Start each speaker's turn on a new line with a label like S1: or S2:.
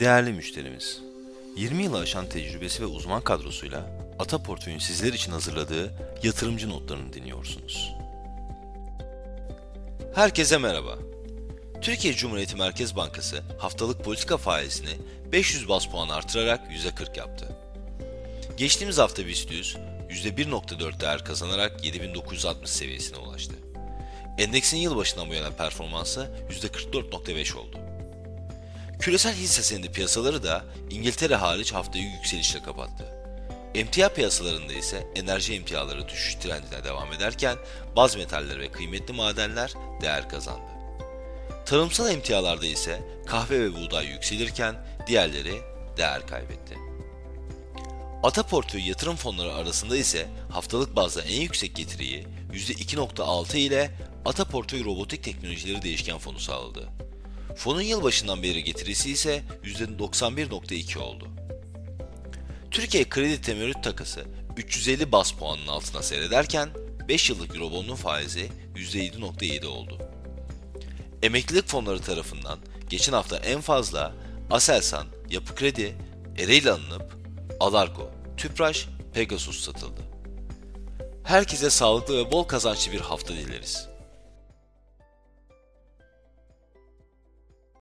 S1: Değerli müşterimiz, 20 yılı aşan tecrübesi ve uzman kadrosuyla Ata Portföy'ün sizler için hazırladığı yatırımcı notlarını dinliyorsunuz. Herkese merhaba. Türkiye Cumhuriyeti Merkez Bankası haftalık politika faizini 500 bas puan artırarak %40 yaptı. Geçtiğimiz hafta BIST 100 %1.4 değer kazanarak 7960 seviyesine ulaştı. Endeksin yılbaşından bu yana performansı %44.5 oldu. Küresel hisse senedi piyasaları da İngiltere hariç haftayı yükselişle kapattı. Emtia piyasalarında ise enerji emtiaları düşüş trendine devam ederken baz metaller ve kıymetli madenler değer kazandı. Tarımsal emtialarda ise kahve ve buğday yükselirken diğerleri değer kaybetti. Ata portföy yatırım fonları arasında ise haftalık bazda en yüksek getiriyi %2.6 ile Ata portföy robotik teknolojileri değişken fonu sağladı. Fonun yılbaşından beri getirisi ise %91.2 oldu. Türkiye kredi temerrüt takası 350 bas puanın altına seyrederken 5 yıllık Eurobond'un faizi %7.7 oldu. Emeklilik fonları tarafından geçen hafta en fazla Aselsan, Yapı Kredi, Ereğli alınıp Alarko, Tüpraş, Pegasus satıldı. Herkese sağlıklı ve bol kazançlı bir hafta dileriz.